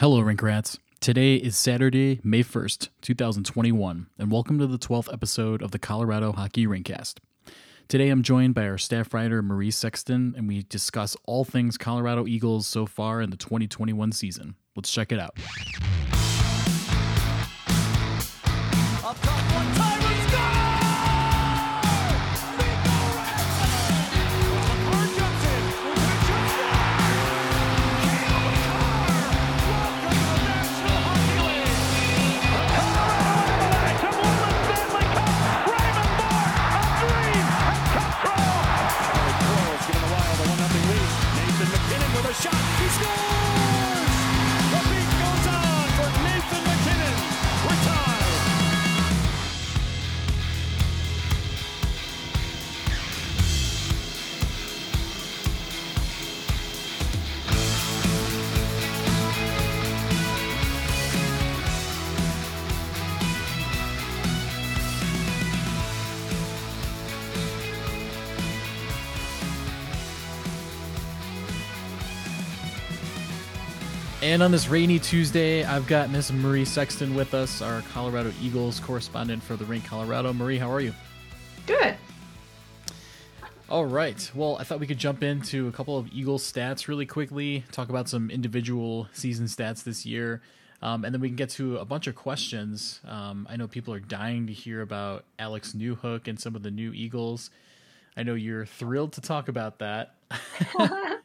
Hello, Rink Rats. Today is Saturday, May 1st, 2021, and welcome to the 12th episode of the Colorado Hockey Rinkcast. Today I'm joined by our staff writer, Marie Sexton, and we discuss all things Colorado Eagles so far in the 2021 season. Let's check it out. And on this rainy Tuesday, I've got Miss Marie Sexton with us, our Colorado Eagles correspondent for the Rink Colorado. Marie, how are you? Good. All right. Well, I thought we could jump into a couple of Eagles stats really quickly, talk about some individual season stats this year, um, and then we can get to a bunch of questions. Um, I know people are dying to hear about Alex Newhook and some of the new Eagles. I know you're thrilled to talk about that.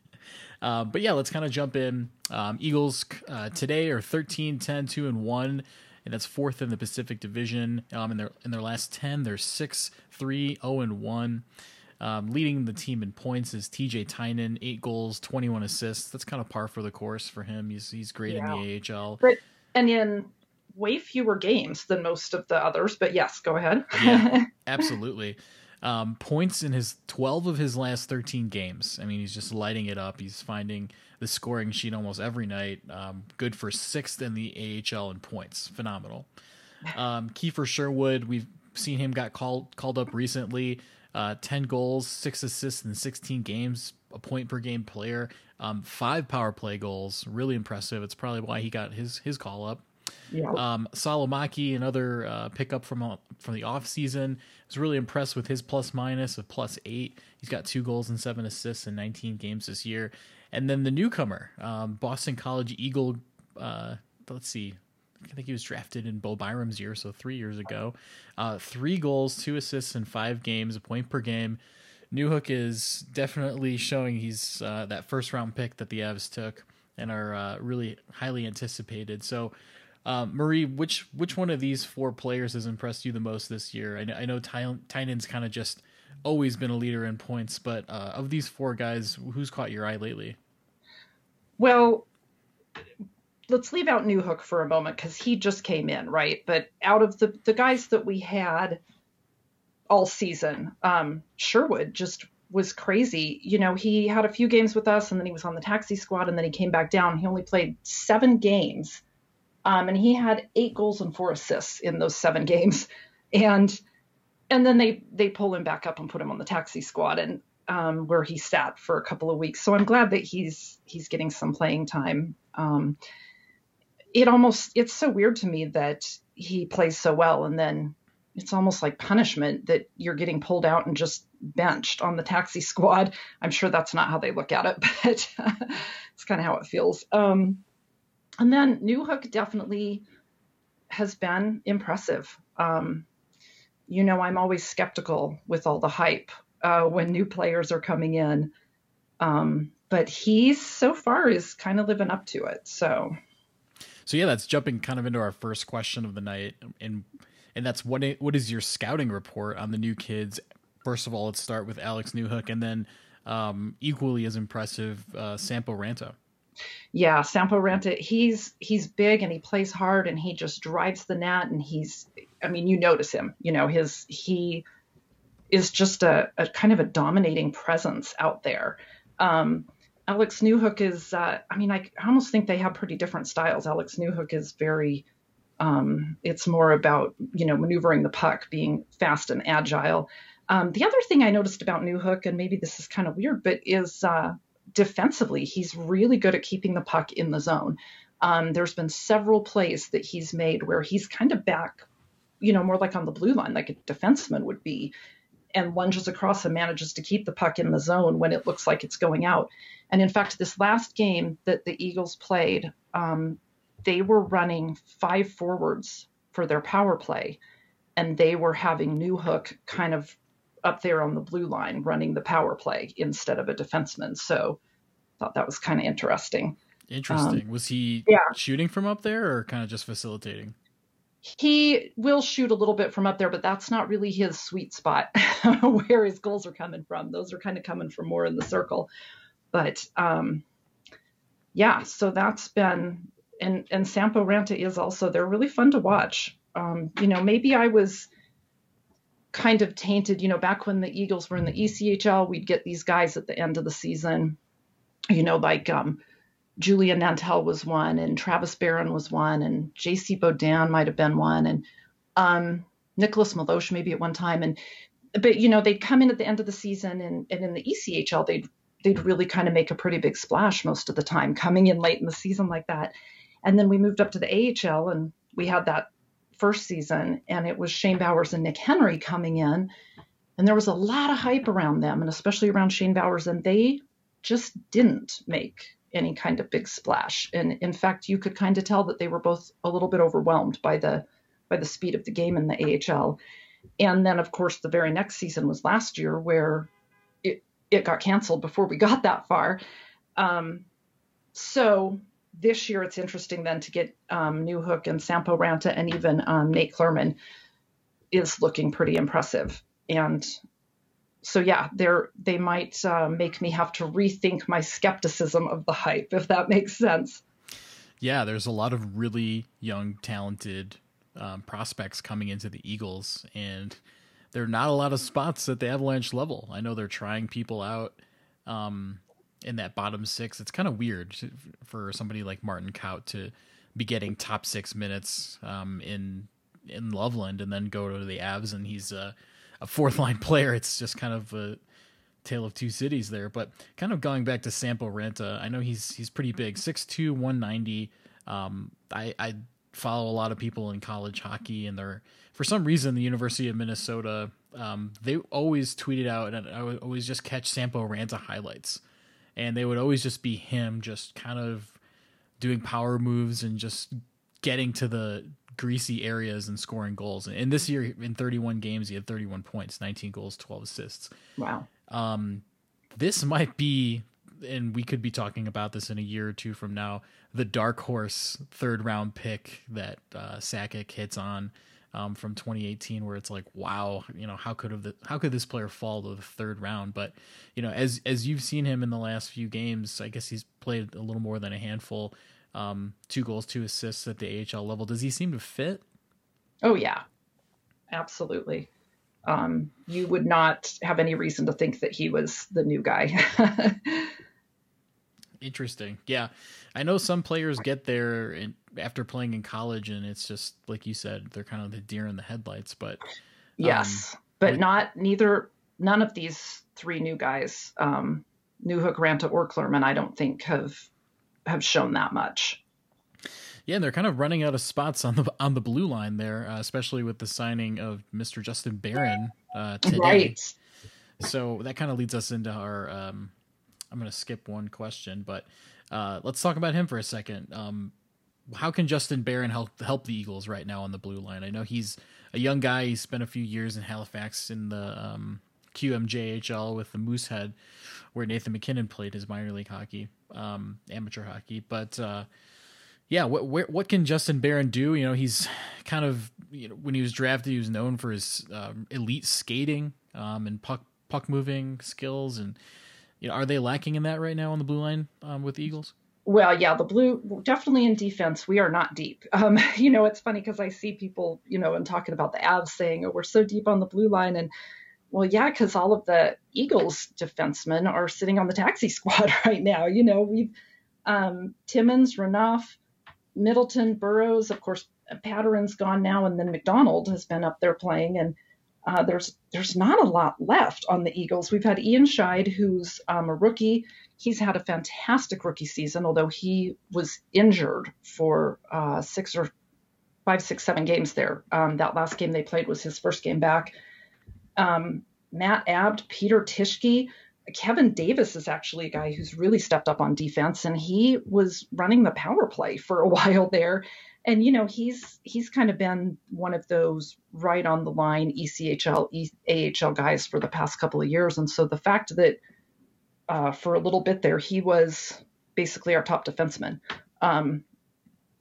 Um, but yeah, let's kind of jump in. Um, Eagles uh, today are 13, 10, 2, and 1, and that's fourth in the Pacific Division. Um, in their in their last 10, they're 6, 3, 0, and 1. Um, leading the team in points is TJ Tynan, eight goals, 21 assists. That's kind of par for the course for him. He's he's great yeah. in the AHL. But and in way fewer games than most of the others. But yes, go ahead. yeah, absolutely. Um, points in his 12 of his last 13 games. I mean, he's just lighting it up. He's finding the scoring sheet almost every night. Um, good for sixth in the AHL in points. Phenomenal. Um, Kiefer Sherwood, we've seen him got called called up recently. Uh, 10 goals, six assists in 16 games, a point per game player, um, five power play goals. Really impressive. It's probably why he got his his call up. Yeah. Um, Salomaki, another uh, pickup from uh, from the off season, was really impressed with his plus minus of plus eight. He's got two goals and seven assists in 19 games this year. And then the newcomer, um, Boston College Eagle. Uh, let's see, I think he was drafted in Bo Byram's year, so three years ago. Uh, three goals, two assists in five games, a point per game. Newhook is definitely showing he's uh, that first round pick that the Avs took and are uh, really highly anticipated. So um, Marie, which which one of these four players has impressed you the most this year? I know, I know Ty- Tynan's kind of just always been a leader in points, but uh, of these four guys, who's caught your eye lately? Well, let's leave out Newhook for a moment because he just came in, right? But out of the the guys that we had all season, um, Sherwood just was crazy. You know, he had a few games with us, and then he was on the taxi squad, and then he came back down. He only played seven games um, and he had eight goals and four assists in those seven games. And and then they they pull him back up and put him on the taxi squad and um, where he sat for a couple of weeks. So I'm glad that he's he's getting some playing time. Um, it almost it's so weird to me that he plays so well and then it's almost like punishment that you're getting pulled out and just benched on the taxi squad. I'm sure that's not how they look at it, but it's kind of how it feels. Um, and then Newhook definitely has been impressive. Um, you know, I'm always skeptical with all the hype uh, when new players are coming in. Um, but he so far is kind of living up to it. So, so yeah, that's jumping kind of into our first question of the night, and and that's what what is your scouting report on the new kids? First of all, let's start with Alex Newhook, and then um, equally as impressive, uh, Sampo Ranta. Yeah, Sampo Ranta, he's he's big and he plays hard and he just drives the net and he's I mean, you notice him, you know, his he is just a, a kind of a dominating presence out there. Um, Alex Newhook is, uh, I mean, I, I almost think they have pretty different styles. Alex Newhook is very, um, it's more about, you know, maneuvering the puck, being fast and agile. Um, the other thing I noticed about Newhook, and maybe this is kind of weird, but is uh, defensively, he's really good at keeping the puck in the zone. Um, there's been several plays that he's made where he's kind of back, you know, more like on the blue line, like a defenseman would be, and lunges across and manages to keep the puck in the zone when it looks like it's going out. And in fact, this last game that the Eagles played, um, they were running five forwards for their power play, and they were having Newhook kind of up there on the blue line running the power play instead of a defenseman. So I thought that was kind of interesting. Interesting. Um, was he yeah. shooting from up there or kind of just facilitating? He will shoot a little bit from up there, but that's not really his sweet spot where his goals are coming from. Those are kind of coming from more in the circle. But um, yeah, so that's been and and Sampo Ranta is also they're really fun to watch. Um, you know, maybe I was kind of tainted. You know, back when the Eagles were in the ECHL, we'd get these guys at the end of the season. You know, like um, Julien Nantel was one, and Travis Barron was one, and J.C. Beaudin might have been one, and um, Nicholas Meloche maybe at one time. And but you know, they'd come in at the end of the season, and, and in the ECHL, they'd they'd really kind of make a pretty big splash most of the time, coming in late in the season like that. And then we moved up to the AHL, and we had that first season, and it was Shane Bowers and Nick Henry coming in, and there was a lot of hype around them, and especially around Shane Bowers, and they just didn't make any kind of big splash. And in fact, you could kind of tell that they were both a little bit overwhelmed by the by the speed of the game in the AHL. And then, of course, the very next season was last year, where it it got canceled before we got that far. Um, so this year, it's interesting then to get um, Newhook and Sampo Ranta and even um, Nate Clurman is looking pretty impressive. And so yeah, they're they might uh, make me have to rethink my skepticism of the hype, if that makes sense. Yeah, there's a lot of really young, talented um, prospects coming into the Eagles, and there are not a lot of spots at the Avalanche level. I know they're trying people out um, in that bottom six. It's kind of weird for somebody like Martin Kaut to be getting top six minutes um, in in Loveland and then go to the Avs, and he's uh, a fourth line player. It's just kind of a tale of two cities there. But kind of going back to Sampo Ranta, I know he's he's pretty big, 6'2", 190. Um, I, I follow a lot of people in college hockey, and they're for some reason the University of Minnesota. Um, they always tweeted out, and I would always just catch Sampo Ranta highlights, and they would always just be him, just kind of doing power moves and just getting to the greasy areas and scoring goals. And this year, in 31 games, he had 31 points, 19 goals, 12 assists. Wow. Um, this might be, and we could be talking about this in a year or two from now, the dark horse third round pick that uh, Sakic hits on. Um, from 2018, where it's like, wow, you know, how could have the, how could this player fall to the third round? But you know, as as you've seen him in the last few games, I guess he's played a little more than a handful um, two goals, two assists at the AHL level. Does he seem to fit? Oh yeah, absolutely. Um, you would not have any reason to think that he was the new guy. Interesting. Yeah, I know some players get there in, after playing in college, and it's just like you said, they're kind of the deer in the headlights. But um, yes, but not neither. None of these three new guys, um, Newhook, Ranta, or Clurman, I don't think have have shown that much. Yeah, and they're kind of running out of spots on the on the blue line there, uh, especially with the signing of Mr. Justin Barron uh, today. Right. So that kind of leads us into our. Um, I'm going to skip one question, but uh, let's talk about him for a second. Um, how can Justin Barron help help the Eagles right now on the blue line? I know he's a young guy. He spent a few years in Halifax in the um, QMJHL with the Moosehead, where Nathan MacKinnon played his minor league hockey um, amateur hockey. But uh, yeah, what where, what can Justin Barron do? You know, he's kind of you know when he was drafted, he was known for his um, elite skating um, and puck puck moving skills. And you know, are they lacking in that right now on the blue line um, with the Eagles? Well, yeah, the blue definitely in defense. We are not deep. Um, you know, it's funny because I see people, you know, and talking about the Avs saying, "Oh, we're so deep on the blue line," and well, yeah, because all of the Eagles defensemen are sitting on the taxi squad right now. You know, we've um, Timmins, Renouf, Middleton, Burrows, of course, Pateryn's gone now, and then McDonald has been up there playing, and uh, there's there's not a lot left on the Eagles. We've had Ian Scheid, who's um, a rookie. He's had a fantastic rookie season, although he was injured for uh, six or five, six, seven games there. Um, that last game they played was his first game back. Um, Matt Abd, Peter Tischke, Kevin Davis is actually a guy who's really stepped up on defense, and he was running the power play for a while there. And you know he's he's kind of been one of those right on the line ECHL AHL guys for the past couple of years, and so the fact that uh, for a little bit there he was basically our top defenseman, um,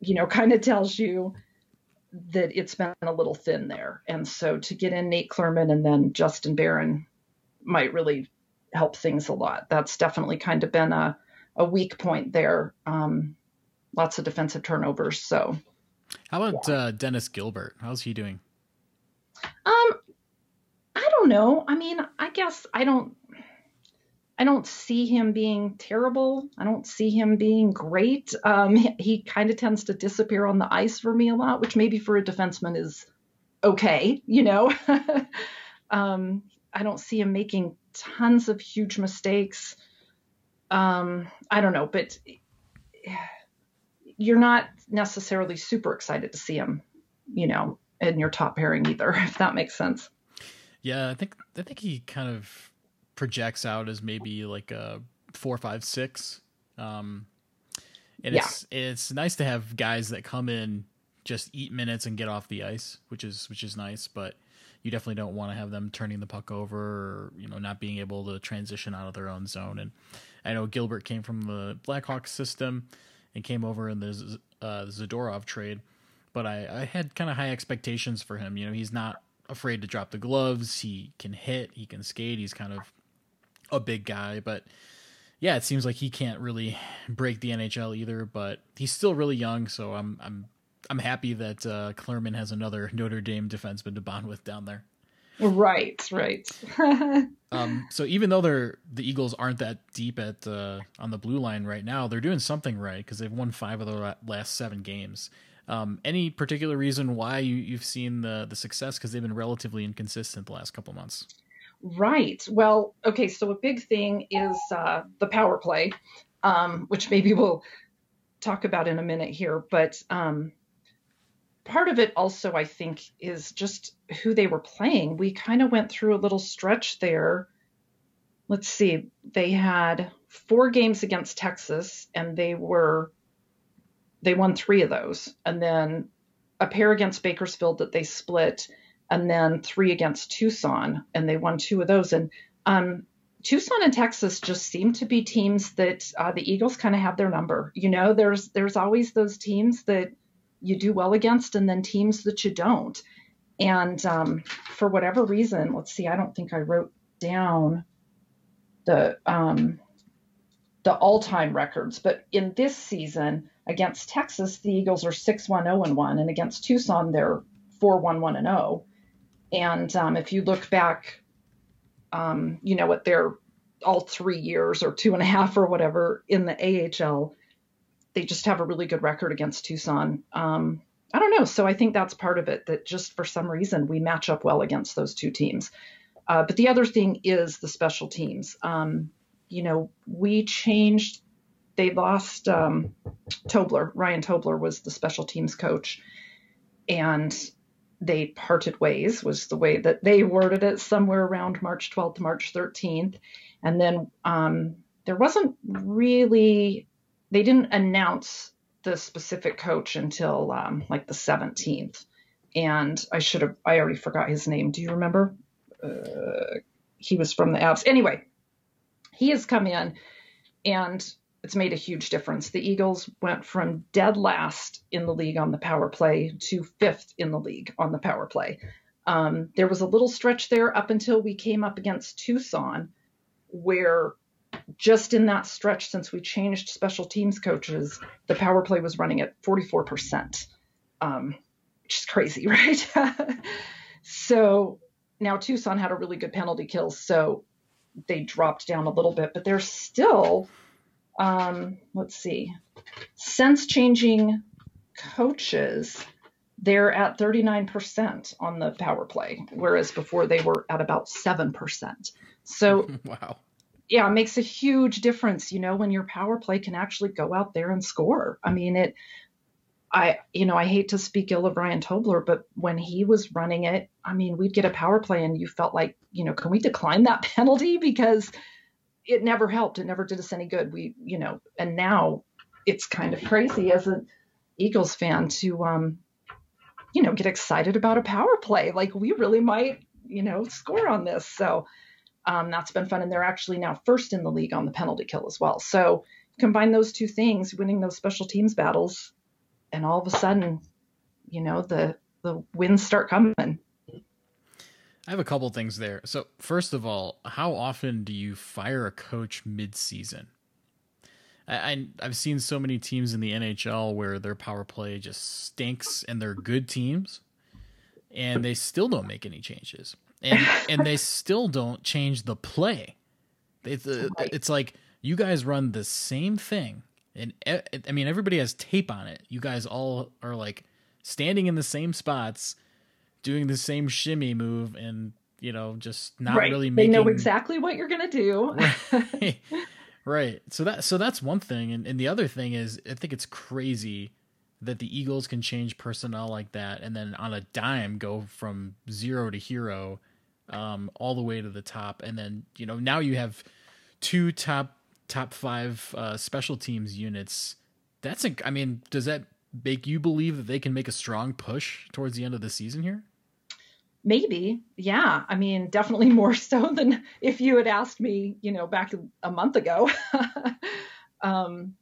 you know, kind of tells you that it's been a little thin there. And so to get in Nate Clurman and then Justin Barron might really help things a lot. That's definitely kind of been a, a weak point there. Um, lots of defensive turnovers. So, how about yeah. uh, Dennis Gilbert? How's he doing? Um, I don't know. I mean, I guess I don't. I don't see him being terrible. I don't see him being great. Um, he, he kind of tends to disappear on the ice for me a lot, which maybe for a defenseman is okay, you know. um, I don't see him making tons of huge mistakes. Um, I don't know, but you're not necessarily super excited to see him, you know, in your top pairing either, if that makes sense. Yeah, I think I think he kind of projects out as maybe like a four, five, six. Um, and yeah. it's it's nice to have guys that come in just eat minutes and get off the ice, which is which is nice. But you definitely don't want to have them turning the puck over or you know not being able to transition out of their own zone. And I know Gilbert came from the Blackhawks system and came over in the uh, Zadorov trade, but I, I had kind of high expectations for him. You know, he's not afraid to drop the gloves. He can hit. He can skate. He's kind of a big guy, but yeah, it seems like he can't really break the NHL either. But he's still really young, so I'm I'm I'm happy that uh, Clurman has another Notre Dame defenseman to bond with down there. Right, right. um, so even though they're the Eagles aren't that deep at uh, on the blue line right now, they're doing something right because they've won five of the last seven games. Um, any particular reason why you, have seen the the success? Because they've been relatively inconsistent the last couple months. Right. Well, okay. So a big thing is uh, the power play, um, which maybe we'll talk about in a minute here. But um, part of it also, I think, is just who they were playing. We kind of went through a little stretch there. Let's see, they had four games against Texas, and they were they won three of those, and then a pair against Bakersfield that they split, and then three against Tucson, and they won two of those. And um, Tucson and Texas just seem to be teams that uh, the Eagles kind of have their number. You know, there's there's always those teams that you do well against and then teams that you don't. And um, for whatever reason, let's see, I don't think I wrote down the um, the all-time records, but in this season against Texas, the Eagles are 6-1 0 1, and against Tucson, they're 4-1 1 0. And um, if you look back, um, you know, at their all three years or two and a half or whatever in the AHL, they just have a really good record against Tucson. Um, I don't know. So I think that's part of it that just for some reason we match up well against those two teams. Uh, but the other thing is the special teams. Um, you know, we changed, they lost um, Tobler. Ryan Tobler was the special teams coach. And they parted ways, was the way that they worded it, somewhere around March 12th to March 13th. And then um, there wasn't really they didn't announce the specific coach until um, like the 17th. And I should have, I already forgot his name. Do you remember? Uh, he was from the Avs. Anyway, he has come in and it's made a huge difference. The Eagles went from dead last in the league on the power play to fifth in the league on the power play. Um, there was a little stretch there up until we came up against Tucson where just in that stretch since we changed special teams coaches, the power play was running at 44%, um, which is crazy, right? so now Tucson had a really good penalty kill, so they dropped down a little bit, but they're still, um, let's see, sense changing coaches, they're at 39% on the power play, whereas before they were at about 7%. So, wow. Yeah, it makes a huge difference, you know, when your power play can actually go out there and score. I mean, it, I, you know, I hate to speak ill of Ryan Tobler, but when he was running it, I mean, we'd get a power play and you felt like, you know, can we decline that penalty? Because it never helped. It never did us any good. We, you know, and now it's kind of crazy as an Eagles fan to, um, you know, get excited about a power play. Like we really might, you know, score on this. So um, that's been fun. And they're actually now first in the league on the penalty kill as well. So combine those two things, winning those special teams battles, and all of a sudden, you know, the the wins start coming. I have a couple things there. So first of all, how often do you fire a coach mid-season? I, I've seen so many teams in the NHL where their power play just stinks and they're good teams, and they still don't make any changes, and and they still don't change the play. It's uh, it's like you guys run the same thing, and I mean everybody has tape on it. You guys all are like standing in the same spots, doing the same shimmy move, and you know just not right. really making. They know exactly what you're gonna do. right. Right. So that so that's one thing, and, and the other thing is I think it's crazy that the Eagles can change personnel like that, and then on a dime go from zero to hero, um, all the way to the top, and then you know now you have two top top five uh, special teams units. That's a, I mean, does that make you believe that they can make a strong push towards the end of the season here? Maybe, yeah. I mean, definitely more so than if you had asked me, you know, back a month ago. um,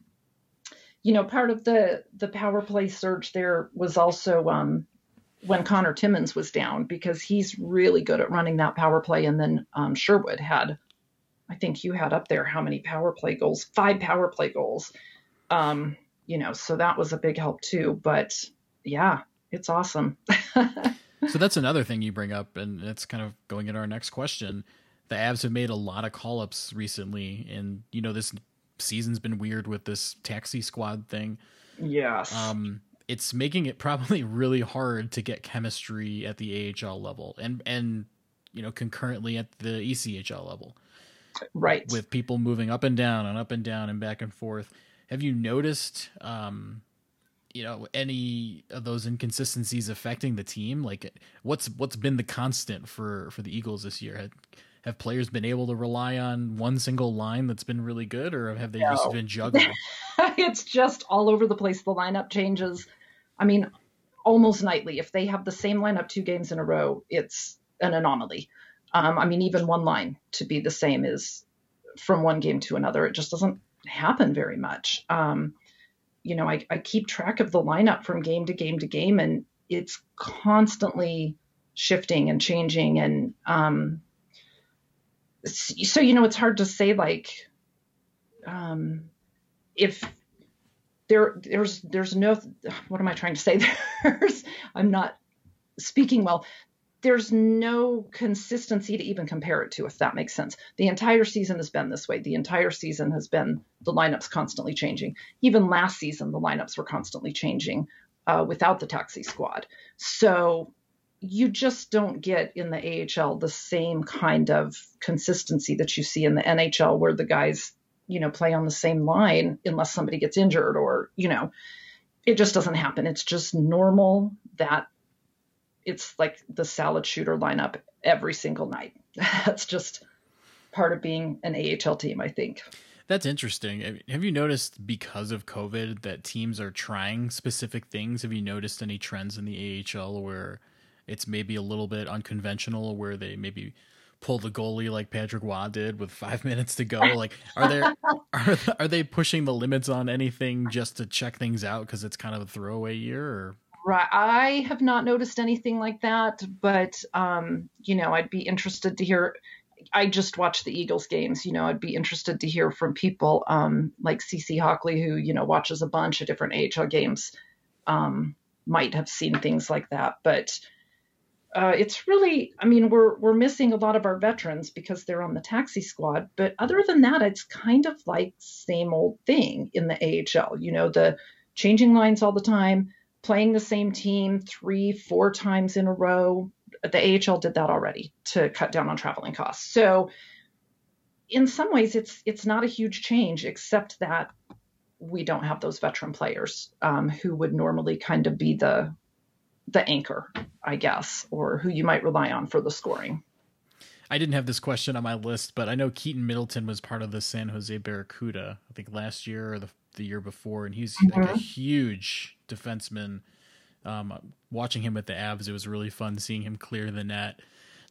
you know, part of the the power play surge there was also um, when Connor Timmins was down because he's really good at running that power play. And then um, Sherwood had, I think you had up there how many power play goals? Five power play goals. Um, you know, so that was a big help too. But yeah, it's awesome. so that's another thing you bring up, and it's kind of going into our next question. The Avs have made a lot of call ups recently, and you know this season's been weird with this taxi squad thing. Yes. Um, it's making it probably really hard to get chemistry at the AHL level, and and you know concurrently at the ECHL level. Right. With people moving up and down and up and down and back and forth. Have you noticed um, you know any of those inconsistencies affecting the team? Like what's what's been the constant for for the eagles this year? Have, have players been able to rely on one single line that's been really good or have they no. just been juggling? It's just all over the place. The lineup changes i mean almost nightly. If they have the same lineup two games in a row it's an anomaly. Um, i mean even one line to be the same is from one game to another it just doesn't happen very much. Um, you know, I, I keep track of the lineup from game to game to game, and it's constantly shifting and changing. And um, so, you know, it's hard to say like um, if there there's there's no what am I trying to say? There's I'm not speaking well there's no consistency to even compare it to, if that makes sense. The entire season has been this way. The entire season has been the lineups constantly changing. Even last season, the lineups were constantly changing uh, without the taxi squad. So you just don't get in the AHL the same kind of consistency that you see in the NHL, where the guys, you know, play on the same line unless somebody gets injured or, you know, it just doesn't happen. It's just normal that it's like the salad shooter lineup every single night. That's just part of being an AHL team, I think. That's interesting. Have you noticed because of COVID that teams are trying specific things? Have you noticed any trends in the AHL where it's maybe a little bit unconventional, where they maybe pull the goalie like Patrick Roy did with five minutes to go? Like, are there are are they pushing the limits on anything just to check things out because it's kind of a throwaway year? Or Right. I have not noticed anything like that, but um, you know, I'd be interested to hear. I just watch the Eagles games. You know, I'd be interested to hear from people um, like CC Hockley, who you know watches a bunch of different AHL games, um, might have seen things like that. But uh, it's really, I mean, we're we're missing a lot of our veterans because they're on the taxi squad. But other than that, it's kind of like same old thing in the AHL. You know, the changing lines all the time, playing the same team three, four times in a row. The AHL did that already to cut down on traveling costs. So in some ways, it's it's not a huge change, except that we don't have those veteran players um, who would normally kind of be the the anchor, I guess, or who you might rely on for the scoring. I didn't have this question on my list, but I know Keaton Middleton was part of the San Jose Barracuda, I think last year or the, the year before, and he's mm-hmm. like a huge defenseman. Um, watching him with the Avs, it was really fun seeing him clear the net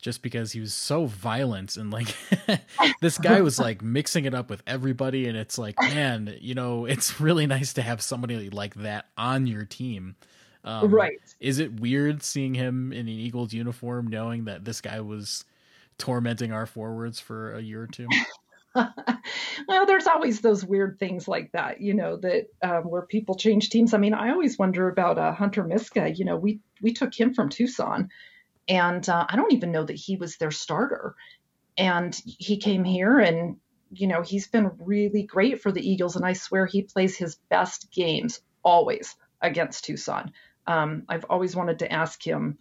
just because he was so violent and like this guy was like mixing it up with everybody and it's like man you know it's really nice to have somebody like that on your team um, right. Is it weird seeing him in an Eagles uniform, knowing that this guy was tormenting our forwards for a year or two? well, there's always those weird things like that, you know, that um, where people change teams. I mean, I always wonder about uh, Hunter Miska. You know, we we took him from Tucson, and uh, I don't even know that he was their starter. And he came here, and you know, he's been really great for the Eagles. And I swear he plays his best games always against Tucson. Um, I've always wanted to ask him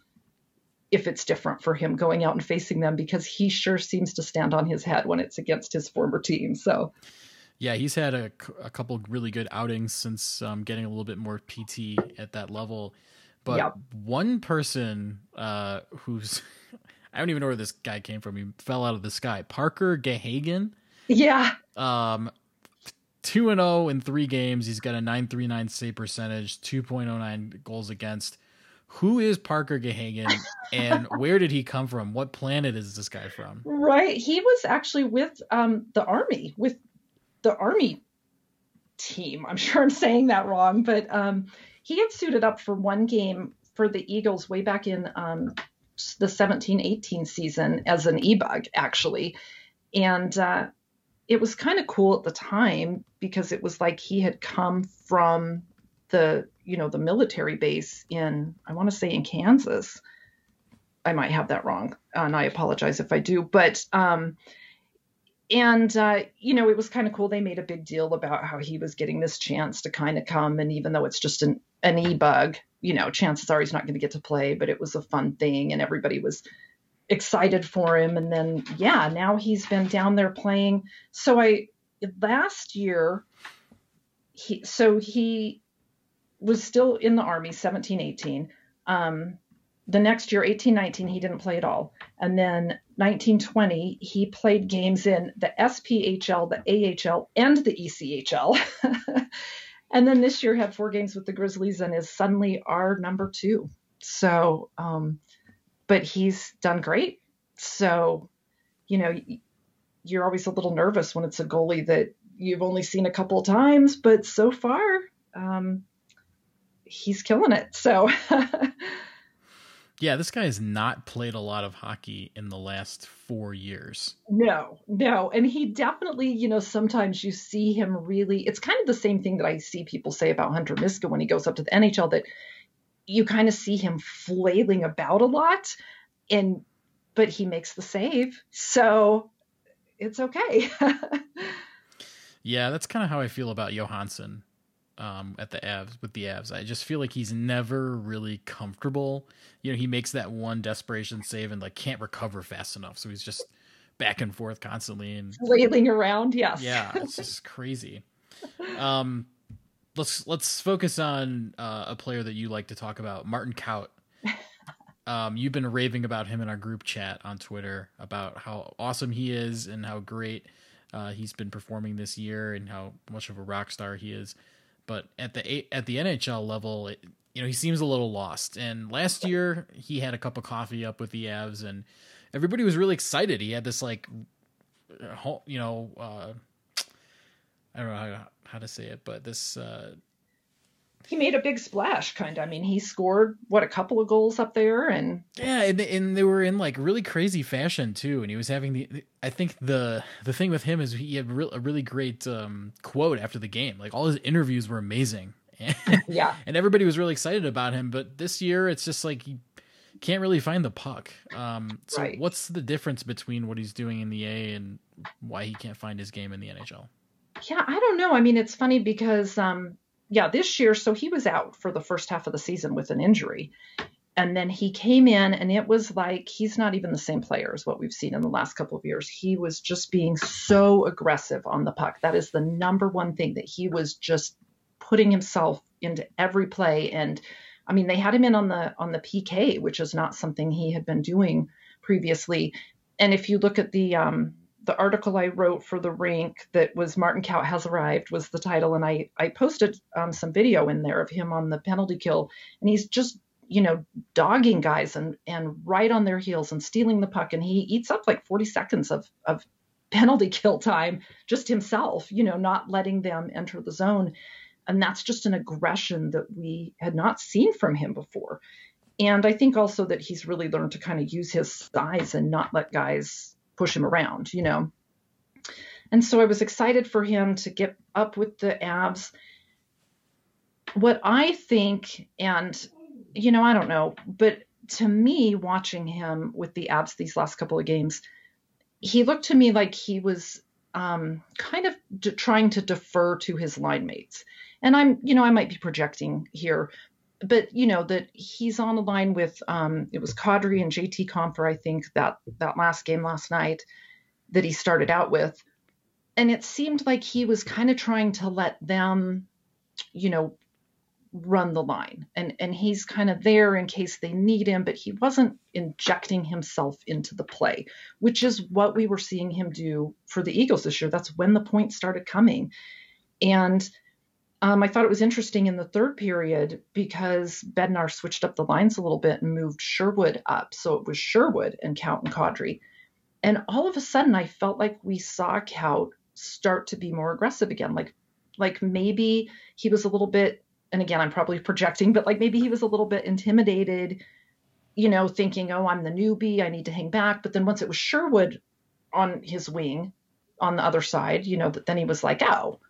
if it's different for him going out and facing them because he sure seems to stand on his head when it's against his former team. So, yeah, he's had a, a couple really good outings since um, getting a little bit more PT at that level. But yep. one person uh, who's I don't even know where this guy came from. He fell out of the sky. Parker Gahagen. Yeah. Um, 2 and 0 in 3 games. He's got a 939 save percentage, 2.09 goals against. Who is Parker Gahagen and where did he come from? What planet is this guy from? Right. He was actually with um, the Army, with the Army team. I'm sure I'm saying that wrong, but um, he had suited up for one game for the Eagles way back in um, the 17 18 season as an e bug, actually. And uh, it was kind of cool at the time because it was like he had come from the you know the military base in I want to say in Kansas. I might have that wrong, and I apologize if I do. But um, and uh, you know it was kind of cool. They made a big deal about how he was getting this chance to kind of come, and even though it's just an an e bug, you know, chances are he's not going to get to play. But it was a fun thing, and everybody was excited for him. And then, yeah, now he's been down there playing. So I, last year, he, so he was still in the army, 17, 18. Um, the next year, 18, 19, he didn't play at all. And then 1920, he played games in the SPHL, the AHL, and the ECHL. and then this year had four games with the Grizzlies and is suddenly our number two. So, um, but he's done great. So, you know, you're always a little nervous when it's a goalie that you've only seen a couple of times, but so far, um, he's killing it. So, yeah, this guy has not played a lot of hockey in the last four years. No, no. And he definitely, you know, sometimes you see him really, it's kind of the same thing that I see people say about Hunter Miska when he goes up to the NHL that you kind of see him flailing about a lot and but he makes the save so it's okay yeah that's kind of how i feel about johansson um, at the Avs with the Avs. I just feel like he's never really comfortable. You know, he makes that one desperation save and like can't recover fast enough, so he's just back and forth constantly and flailing around. Yes, yeah, it's just crazy. Um, let's let's focus on uh, a player that you like to talk about, Martin Kaut. Um, you've been raving about him in our group chat on Twitter about how awesome he is and how great uh, he's been performing this year and how much of a rock star he is. But at the at the NHL level, it, you know, he seems a little lost. And last year, he had a cup of coffee up with the Avs, and everybody was really excited. He had this like, you know, uh, I don't know how, how to say it, but this uh, he made a big splash, kind of. I mean, he scored what a couple of goals up there, and yeah, and, and they were in like really crazy fashion too. And he was having the, I think the the thing with him is he had re- a really great um, quote after the game. Like all his interviews were amazing. yeah, and everybody was really excited about him. But this year, it's just like he can't really find the puck. Um, so Right. what's the difference between what he's doing in the A and why he can't find his game in the NHL? yeah. I don't know. I mean, it's funny because, um, yeah, this year, so he was out for the first half of the season with an injury, and then he came in, and it was like he's not even the same player as what we've seen in the last couple of years. He was just being so aggressive on the puck. That is the number one thing that he was just putting himself into every play and I mean they had him in on the on the PK which is not something he had been doing previously and if you look at the um the article I wrote for the rink that was Martin Kaut has arrived was the title and I I posted um, some video in there of him on the penalty kill and he's just you know dogging guys and and right on their heels and stealing the puck and he eats up like 40 seconds of of penalty kill time just himself you know not letting them enter the zone and that's just an aggression that we had not seen from him before. And I think also that he's really learned to kind of use his size and not let guys push him around, you know. And so I was excited for him to get up with the Avs. What I think, and, you know, I don't know, but to me, watching him with the Avs these last couple of games, he looked to me like he was um, kind of d- trying to defer to his line mates and I'm, you know, I might be projecting here, but you know that he's on the line with um, it was Kadri and JT Compher, I think that that last game last night that he started out with, and it seemed like he was kind of trying to let them, you know, run the line, and and he's kind of there in case they need him, but he wasn't injecting himself into the play, which is what we were seeing him do for the Eagles this year. That's when the points started coming, and um, I thought it was interesting in the third period because Bednar switched up the lines a little bit and moved Sherwood up. So it was Sherwood and Kaut and Kadri. And all of a sudden, I felt like we saw Kaut start to be more aggressive again. Like, like maybe he was a little bit, and again, I'm probably projecting, but like maybe he was a little bit intimidated, you know, thinking, oh, I'm the newbie, I need to hang back. But then once it was Sherwood on his wing on the other side, you know, that then he was like, oh,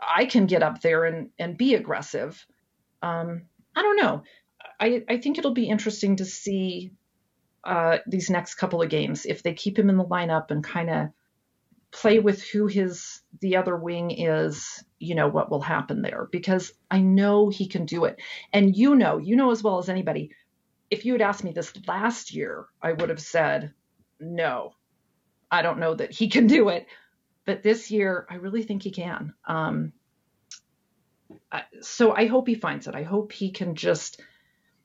I can get up there and, and be aggressive. Um, I don't know. I, I think it'll be interesting to see uh, these next couple of games if they keep him in the lineup and kind of play with who his the other wing is. You know what will happen there because I know he can do it, and you know, you know as well as anybody. If you had asked me this last year, I would have said no. I don't know that he can do it but this year I really think he can. Um, so I hope he finds it. I hope he can just,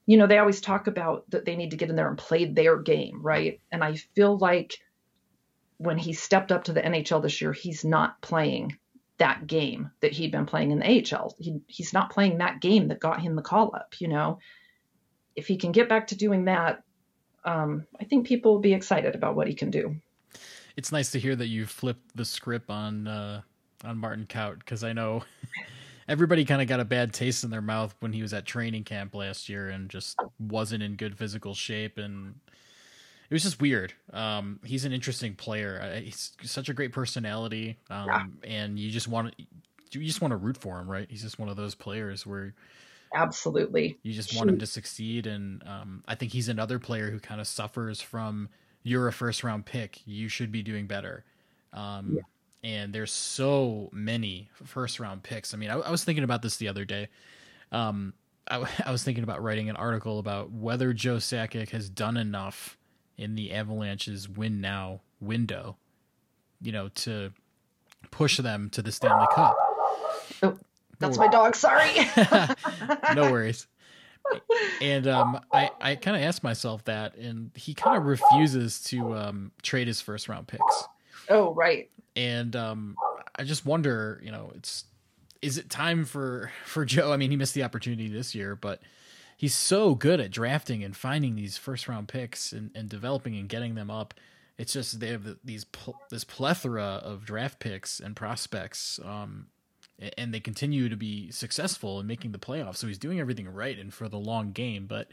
you know, they always talk about that they need to get in there and play their game, right? And I feel like when he stepped up to the NHL this year, he's not playing that game that he'd been playing in the AHL. He, he's not playing that game that got him the call up, you know. If he can get back to doing that, um, I think people will be excited about what he can do it's nice to hear that you flipped the script on uh, on Martin Kaut because I know everybody kind of got a bad taste in their mouth when he was at training camp last year and just wasn't in good physical shape and it was just weird. Um, he's an interesting player. He's such a great personality, um, yeah. and you just want to you just want to root for him, right? He's just one of those players where absolutely you just want him to succeed, and um, I think he's another player who kind of suffers from you're a first round pick. You should be doing better. Um, yeah. And there's so many first round picks. I mean, I, I was thinking about this the other day. Um, I, I, was thinking about writing an article about whether Joe Sakic has done enough in the Avalanche's win now window, you know, to push them to the Stanley Cup. Oh, that's my dog. Sorry. no worries and um, I, I kind of asked myself that, and he kind of refuses to um, trade his first round picks. Oh, right. And um, I just wonder, you know, it's is it time for for Joe? I mean, he missed the opportunity this year, but he's so good at drafting and finding these first round picks and, and developing and getting them up. It's just they have the, these this plethora of draft picks and prospects. Um, and they continue to be successful in making the playoffs. So he's doing everything right and for the long game. But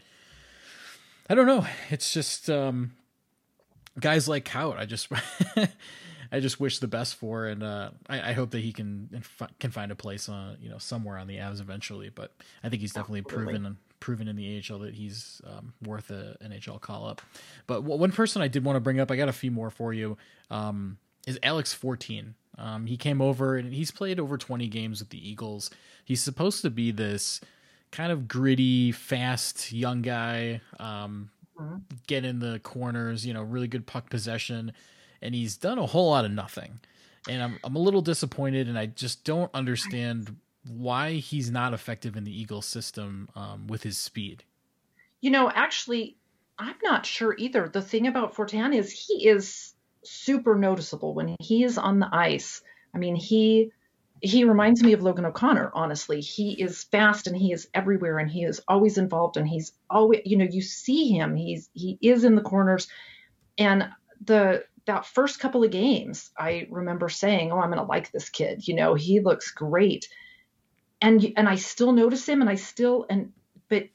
I don't know. It's just um, guys like Kaut. I just I just wish the best for, and uh, I, I, hope that he can can find a place on you know somewhere on the Avs eventually. But I think he's definitely Absolutely. proven proven in the AHL that he's um, worth a NHL call up. But one person I did want to bring up, I got a few more for you. Um, is Alex fourteen? Um, he came over and he's played over 20 games with the Eagles. He's supposed to be this kind of gritty, fast young guy, um, mm-hmm. get in the corners, you know, really good puck possession. And he's done a whole lot of nothing. And I'm, I'm a little disappointed, and I just don't understand why he's not effective in the Eagles system um, with his speed. You know, actually, I'm not sure either. The thing about Fortin is he is super noticeable when he is on the ice. I mean, he he reminds me of Logan O'Connor, honestly. He is fast and he is everywhere and he is always involved and he's always you know, you see him. He's he is in the corners. And the that first couple of games, I remember saying, "Oh, I'm going to like this kid. You know, he looks great." And and I still notice him and I still and but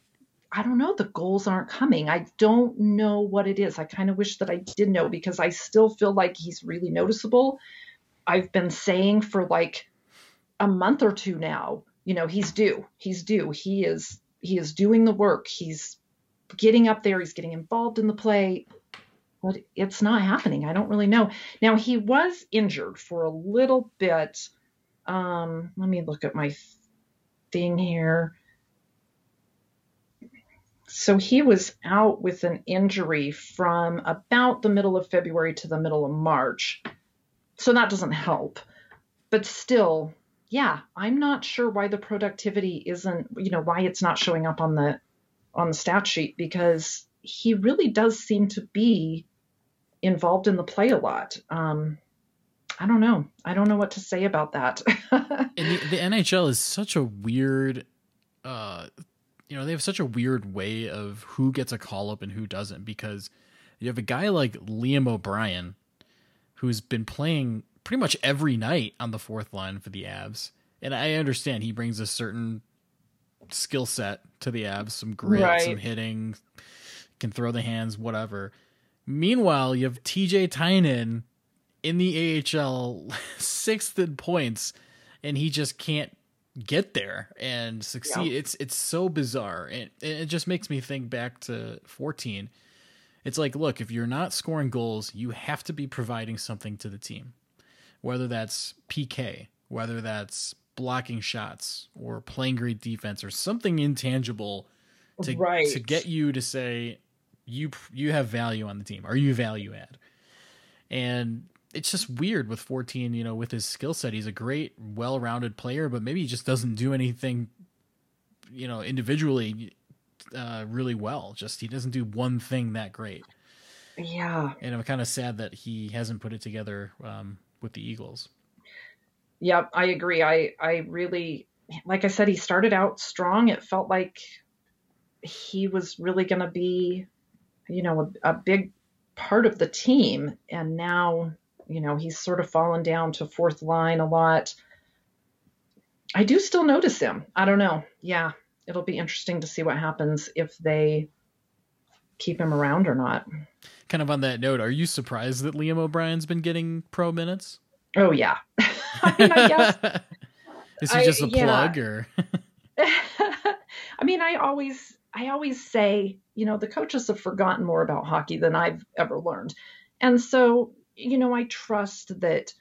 I don't know, the goals aren't coming. I don't know what it is. I kind of wish that I did know because I still feel like he's really noticeable. I've been saying for like a month or two now, you know, he's due. He's due. He is he is doing the work. He's getting up there, he's getting involved in the play. But it's not happening. I don't really know. Now he was injured for a little bit. Um, let me look at my thing here. So he was out with an injury from about the middle of February to the middle of March. So that doesn't help. But still, yeah, I'm not sure why the productivity isn't, you know, why it's not showing up on the on the stat sheet because he really does seem to be involved in the play a lot. Um, I don't know. I don't know what to say about that. the, the, NHL is such a weird uh, you know, they have such a weird way of who gets a call up and who doesn't because you have a guy like Liam O'Brien who's been playing pretty much every night on the fourth line for the Avs. And I understand he brings a certain skill set to the Avs, some grit, right. some hitting, can throw the hands, whatever. Meanwhile, you have TJ Tynan in the AHL sixth in points, and he just can't get there and succeed. Yeah. It's it's so bizarre, and it just makes me think back to 14. It's like, look, if you're not scoring goals, you have to be providing something to the team, whether that's PK, whether that's blocking shots or playing great defense or something intangible to right. to get you to say you you have value on the team. Are you value add? And it's just weird with 14, you know, with his skill set. He's a great, well rounded player, but maybe he just doesn't do anything, you know, individually uh, really well. Just he doesn't do one thing that great. Yeah. And I'm kind of sad that he hasn't put it together um, with the Eagles. Yep, I agree. I, I really, like I said, he started out strong. It felt like he was really going to be, you know, a, a big part of the team. And now you know, he's sort of fallen down to fourth line a lot. I do still notice him. I don't know. Yeah, it'll be interesting to see what happens if they keep him around or not. Kind of on that note, are you surprised that Liam O'Brien's been getting pro minutes? Oh yeah. I mean, I guess is he just I, a yeah. plug or? I mean, I always I always say, you know, the coaches have forgotten more about hockey than I've ever learned. And so you know, I trust that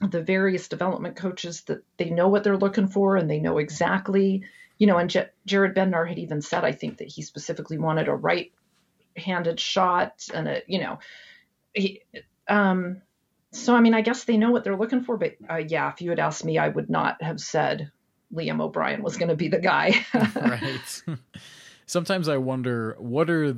the various development coaches that they know what they're looking for and they know exactly, you know, and J- Jared Bednar had even said, I think that he specifically wanted a right-handed shot and a, you know, he, um, so I mean, I guess they know what they're looking for, but uh, yeah, if you had asked me, I would not have said Liam O'Brien was going to be the guy. right. Sometimes I wonder what are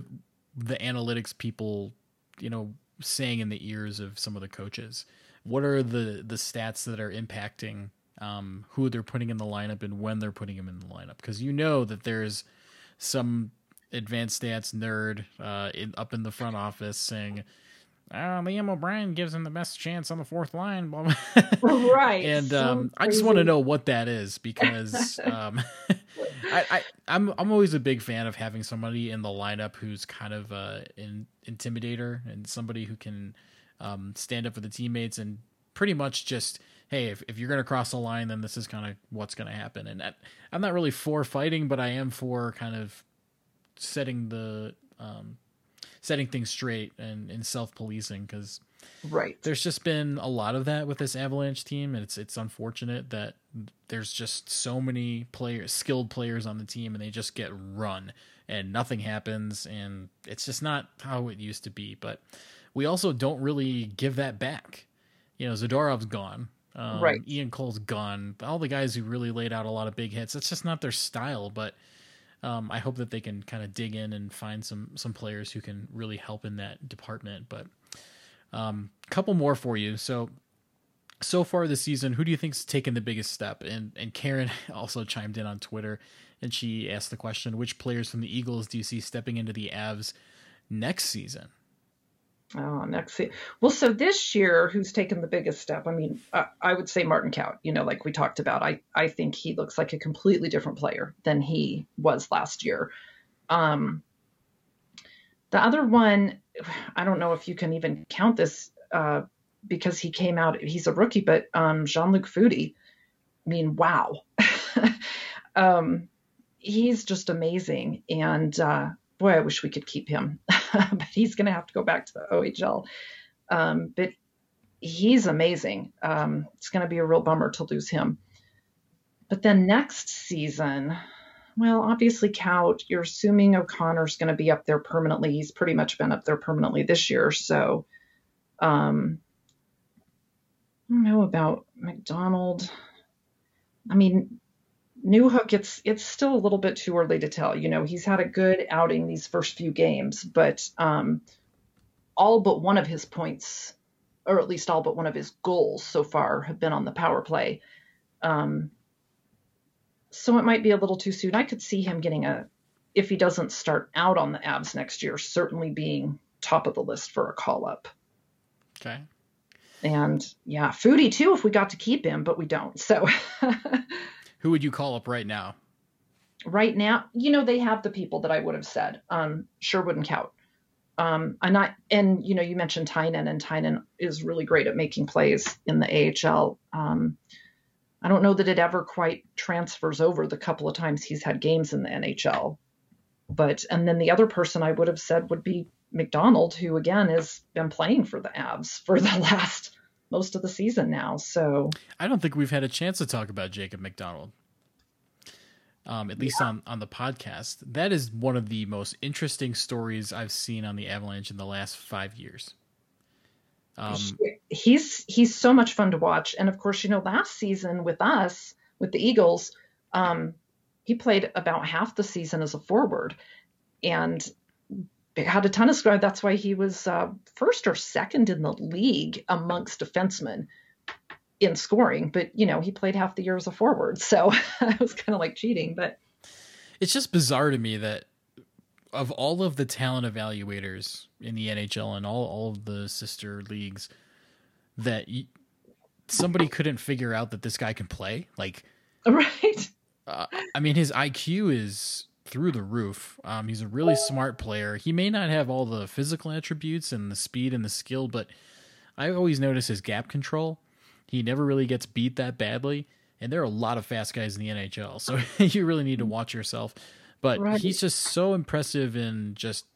the analytics people, you know, saying in the ears of some of the coaches? What are the the stats that are impacting um, who they're putting in the lineup and when they're putting them in the lineup? Because you know that there's some advanced stats nerd uh, in, up in the front office saying, uh, Liam O'Brien gives him the best chance on the fourth line. right. and so um, I just want to know what that is because um, I, I I'm I'm always a big fan of having somebody in the lineup who's kind of uh, an intimidator and somebody who can um, stand up for the teammates and pretty much just hey if, if you're going to cross the line then this is kind of what's going to happen and I, i'm not really for fighting but i am for kind of setting the um, setting things straight and, and self-policing because right. there's just been a lot of that with this avalanche team and it's it's unfortunate that there's just so many players skilled players on the team and they just get run and nothing happens and it's just not how it used to be. But we also don't really give that back. You know zadorov's gone. Um, right. Ian cole's gone. All the guys who really laid out a lot of big hits that's just not their style but um, I hope that they can kind of dig in and find some some players who can really help in that department. But a um, couple more for you. So so far this season, who do you think's taken the biggest step? And and Karen also chimed in on Twitter and she asked the question: Which players from the Eagles do you see stepping into the Avs next season? Oh, next. Well, so this year, who's taken the biggest step? I mean, I, I would say Martin Kaut. You know, like we talked about, I I think he looks like a completely different player than he was last year. Um, the other one, I don't know if you can even count this uh, because he came out. He's a rookie, but um, Jean Luc Foudy. I mean, wow. um, he's just amazing, and uh, boy, I wish we could keep him, but he's going to have to go back to the OHL. Um, but he's amazing. Um, it's going to be a real bummer to lose him. But then next season, well, obviously, Kaut, you're assuming O'Connor's going to be up there permanently. He's pretty much been up there permanently this year. So, um, I don't know about MacDonald. I mean, Newhook, it's it's still a little bit too early to tell. You know, he's had a good outing these first few games, but um, all but one of his points, or at least all but one of his goals so far, have been on the power play. Um, so it might be a little too soon. I could see him getting a, if he doesn't start out on the Avs next year, certainly being top of the list for a call up. Okay. And yeah, Foudy too, if we got to keep him, but we don't. So. Who would you call up right now? Right now, you know, they have the people that I would have said. Um, and Kaut. Um, not, and you know, you mentioned Tynan, and Tynan is really great at making plays in the AHL. Um, I don't know that it ever quite transfers over the couple of times he's had games in the NHL. But and then the other person I would have said would be MacDonald, who again has been playing for the Avs for the last most of the season now. So I don't think we've had a chance to talk about Jacob MacDonald. Um, at least yeah. on, on the podcast. That is one of the most interesting stories I've seen on the Avalanche in the last five years. Um, he's he's so much fun to watch, and of course, you know, last season with us with the Eagles, um, he played about half the season as a forward, and had a ton of score. That's why he was uh, first or second in the league amongst defensemen in scoring. But you know, he played half the year as a forward, so it was kind of like cheating. But it's just bizarre to me that of all of the talent evaluators in the NHL and all all of the sister leagues, that somebody couldn't figure out that this guy can play. Like, right? Uh, I mean, his IQ is through the roof. Um, he's a really smart player. He may not have all the physical attributes and the speed and the skill, but I always notice his gap control. He never really gets beat that badly, and there are a lot of fast guys in the NHL, so you really need to watch yourself. But right. he's just so impressive in just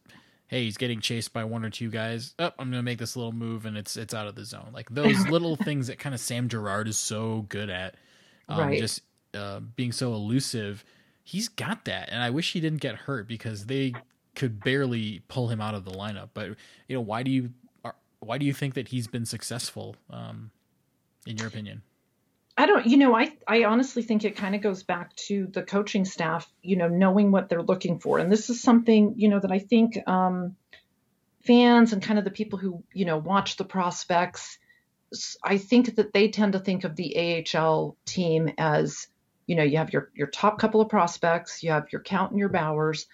hey, he's getting chased by one or two guys. Oh, I'm gonna make this little move and it's it's out of the zone. Like those little things that kind of Sam Girard is so good at. Um, right. Just uh, being so elusive he's got that, and I wish he didn't get hurt because they could barely pull him out of the lineup. But you know, why do you why do you think that he's been successful, um, in your opinion? I don't, you know, I, I honestly think it kind of goes back to the coaching staff, you know, knowing what they're looking for. And this is something, you know, that I think um, fans and kind of the people who, you know, watch the prospects, I think that they tend to think of the AHL team as you know, you have your your top couple of prospects, you have your Kaut and your Bowers,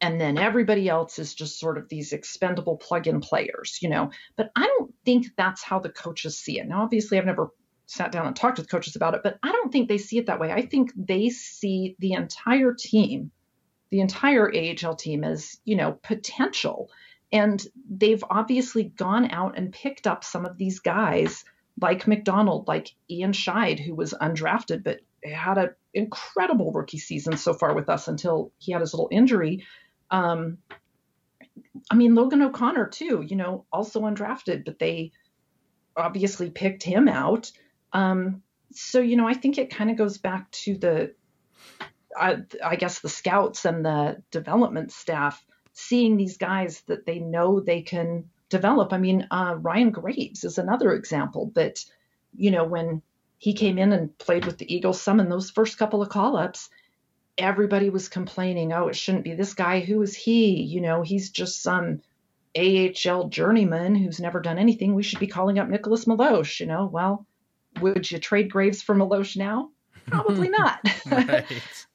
and then everybody else is just sort of these expendable plug-in players, you know. But I don't think that's how the coaches see it. Now, obviously, I've never sat down and talked with coaches about it, but I don't think they see it that way. I think they see the entire team, the entire AHL team as, you know, potential. And they've obviously gone out and picked up some of these guys like MacDonald, like Ian Scheid, who was undrafted but had an incredible rookie season so far with us until he had his little injury. Um, I mean, Logan O'Connor, too, you know, also undrafted, but they obviously picked him out. Um, so, you know, I think it kind of goes back to the, I, I guess, the scouts and the development staff seeing these guys that they know they can develop. I mean, uh, Ryan Graves is another example that, you know, when he came in and played with the Eagles some in those first couple of call ups, everybody was complaining, oh, it shouldn't be this guy. Who is he? You know, he's just some AHL journeyman who's never done anything. We should be calling up Nicholas Meloche. You know, well, would you trade Graves for Meloche now? Probably not.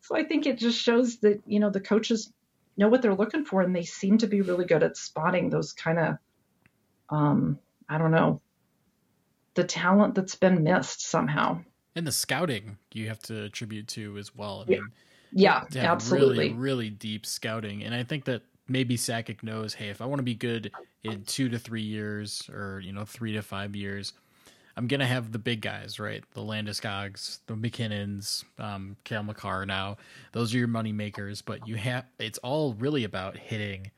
so I think it just shows that, you know, the coaches know what they're looking for and they seem to be really good at spotting those kind of, um, I don't know, the talent that's been missed somehow. And the scouting you have to attribute to as well. I mean, yeah, absolutely. Really, really deep scouting. And I think that maybe Sakic knows, hey, if I want to be good in two to three years or, you know, three to five years, I'm going to have the big guys, right? The Landeskog's, the MacKinnons, um, Cale Makar now. Those are your money makers, but you have, it's all really about hitting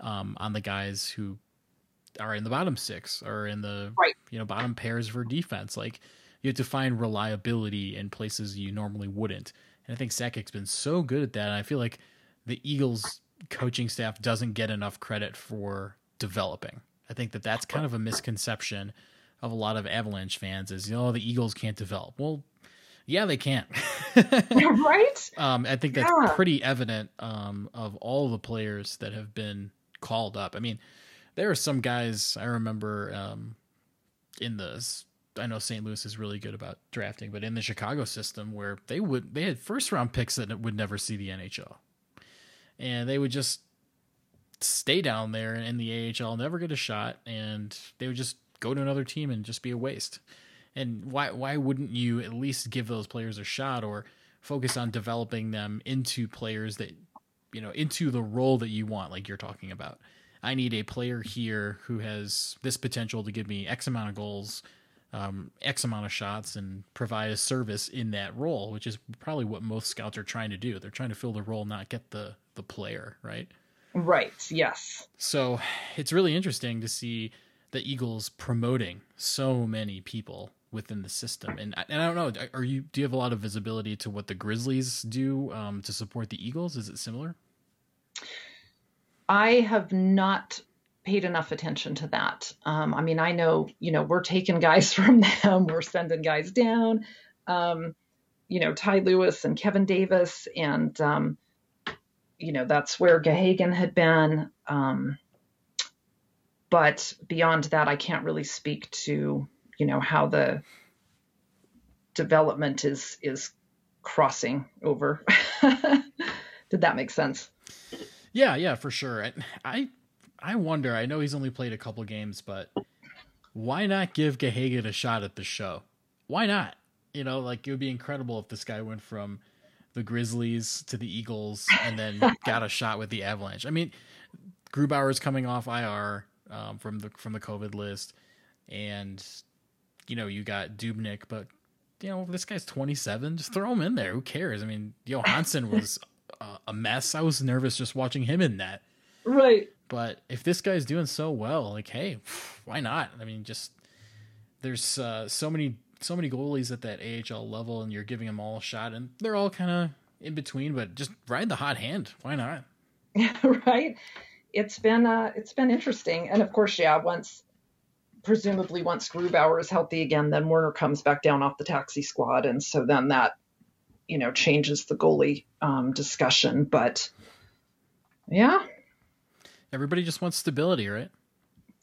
um, on the guys who are in the bottom six or in the, right. you know, bottom pairs for defense. Like, you have to find reliability in places you normally wouldn't. And I think Sakic's been so good at that. And I feel like the Eagles coaching staff doesn't get enough credit for developing. I think that that's kind of a misconception of a lot of Avalanche fans is, you know, the Eagles can't develop. Well, yeah, they can. right? Um, I think that's yeah. pretty evident um, of all the players that have been called up. I mean, there are some guys I remember um, in the I know St. Louis is really good about drafting, but in the Chicago system where they would they had first round picks that would never see the NHL. And they would just stay down there in the AHL, never get a shot, and they would just go to another team and just be a waste. And why why wouldn't you at least give those players a shot or focus on developing them into players that you know, into the role that you want, like you're talking about. I need a player here who has this potential to give me X amount of goals um, X amount of shots and provide a service in that role, which is probably what most scouts are trying to do. They're trying to fill the role, not get the the player, right? Right. Yes. So it's really interesting to see the Eagles promoting so many people within the system. And and I don't know, are you do you have a lot of visibility to what the Grizzlies do um, to support the Eagles? Is it similar? I have not paid enough attention to that. Um, I mean, I know, you know, we're taking guys from them, we're sending guys down. Um, you know, Ty Lewis and Kevin Davis, and um, you know that's where Gahagen had been. Um, but beyond that, I can't really speak to you know how the development is is crossing over. Did that make sense? Yeah, yeah, for sure. I, I I wonder. I know he's only played a couple games, but why not give Gahagen a shot at the show? Why not? You know, like it would be incredible if this guy went from the Grizzlies to the Eagles and then got a shot with the Avalanche. I mean, Grubauer is coming off IR um, from the from the COVID list, and you know you got Dubnyk, but you know this guy's 27. Just throw him in there. Who cares? I mean, Johansson was uh, a mess. I was nervous just watching him in that. Right. But if this guy's doing so well, like, hey, why not? I mean, just there's uh, so many so many goalies at that AHL level, and you're giving them all a shot, and they're all kind of in between. But just ride the hot hand. Why not? right. It's been uh, it's been interesting, and of course, yeah. Once presumably once Grubauer is healthy again, then Werner comes back down off the taxi squad, and so then that you know changes the goalie um, discussion. But yeah, Everybody just wants stability, right?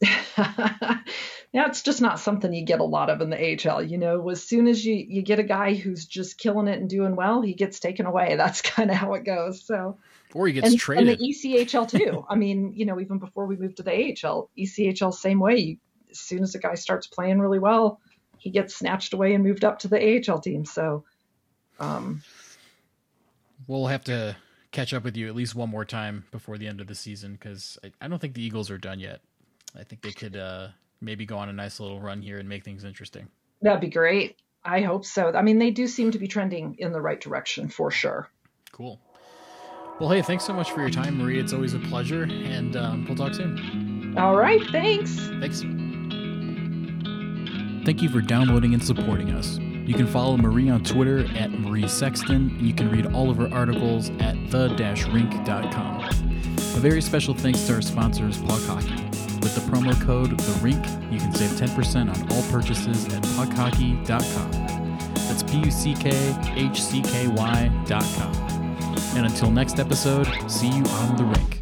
yeah, it's just not something you get a lot of in the AHL. You know, as soon as you, you get a guy who's just killing it and doing well, he gets taken away. That's kind of how it goes. So, Or he gets and, traded. And the ECHL too. I mean, you know, even before we moved to the AHL, ECHL same way. You, as soon as a guy starts playing really well, he gets snatched away and moved up to the AHL team. So, um, we'll have to catch up with you at least one more time before the end of the season because I, I, don't think the Eagles are done yet. I think they could uh, maybe go on a nice little run here and make things interesting. That'd be great. I hope so. I mean, they do seem to be trending in the right direction for sure. Cool. Well, hey, thanks so much for your time, Marie. It's always a pleasure, and um, we'll talk soon. All right. Thanks. Thanks. Thank you for downloading and supporting us. You can follow Marie on Twitter at Marie Sexton, and you can read all of her articles at the-rink.com. A very special thanks to our sponsors, Puck Hockey. With the promo code The Rink, you can save 10% on all purchases at puckhockey.com. That's P U C K H C K Y.com. And until next episode, see you on the rink.